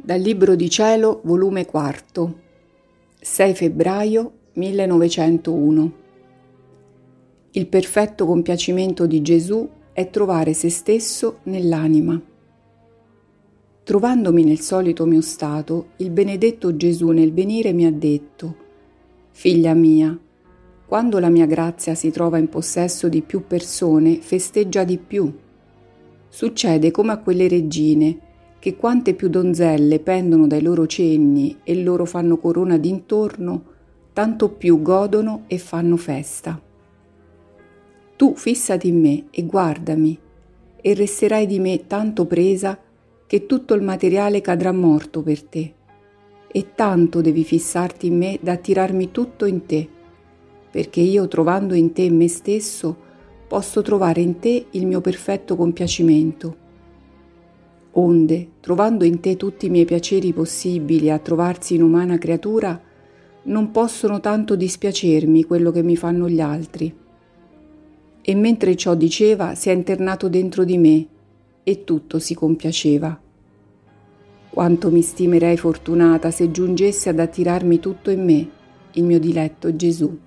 Dal Libro di Cielo, volume 4, 6 febbraio 1901. Il perfetto compiacimento di Gesù è trovare se stesso nell'anima. Trovandomi nel solito mio stato, il benedetto Gesù nel venire mi ha detto, Figlia mia, quando la mia grazia si trova in possesso di più persone, festeggia di più. Succede come a quelle regine, che quante più donzelle pendono dai loro cenni e loro fanno corona d'intorno, tanto più godono e fanno festa. Tu fissati in me e guardami, e resterai di me tanto presa che tutto il materiale cadrà morto per te, e tanto devi fissarti in me da attirarmi tutto in te, perché io trovando in te me stesso posso trovare in te il mio perfetto compiacimento onde, trovando in te tutti i miei piaceri possibili a trovarsi in umana creatura, non possono tanto dispiacermi quello che mi fanno gli altri. E mentre ciò diceva, si è internato dentro di me e tutto si compiaceva. Quanto mi stimerei fortunata se giungesse ad attirarmi tutto in me, il mio diletto Gesù.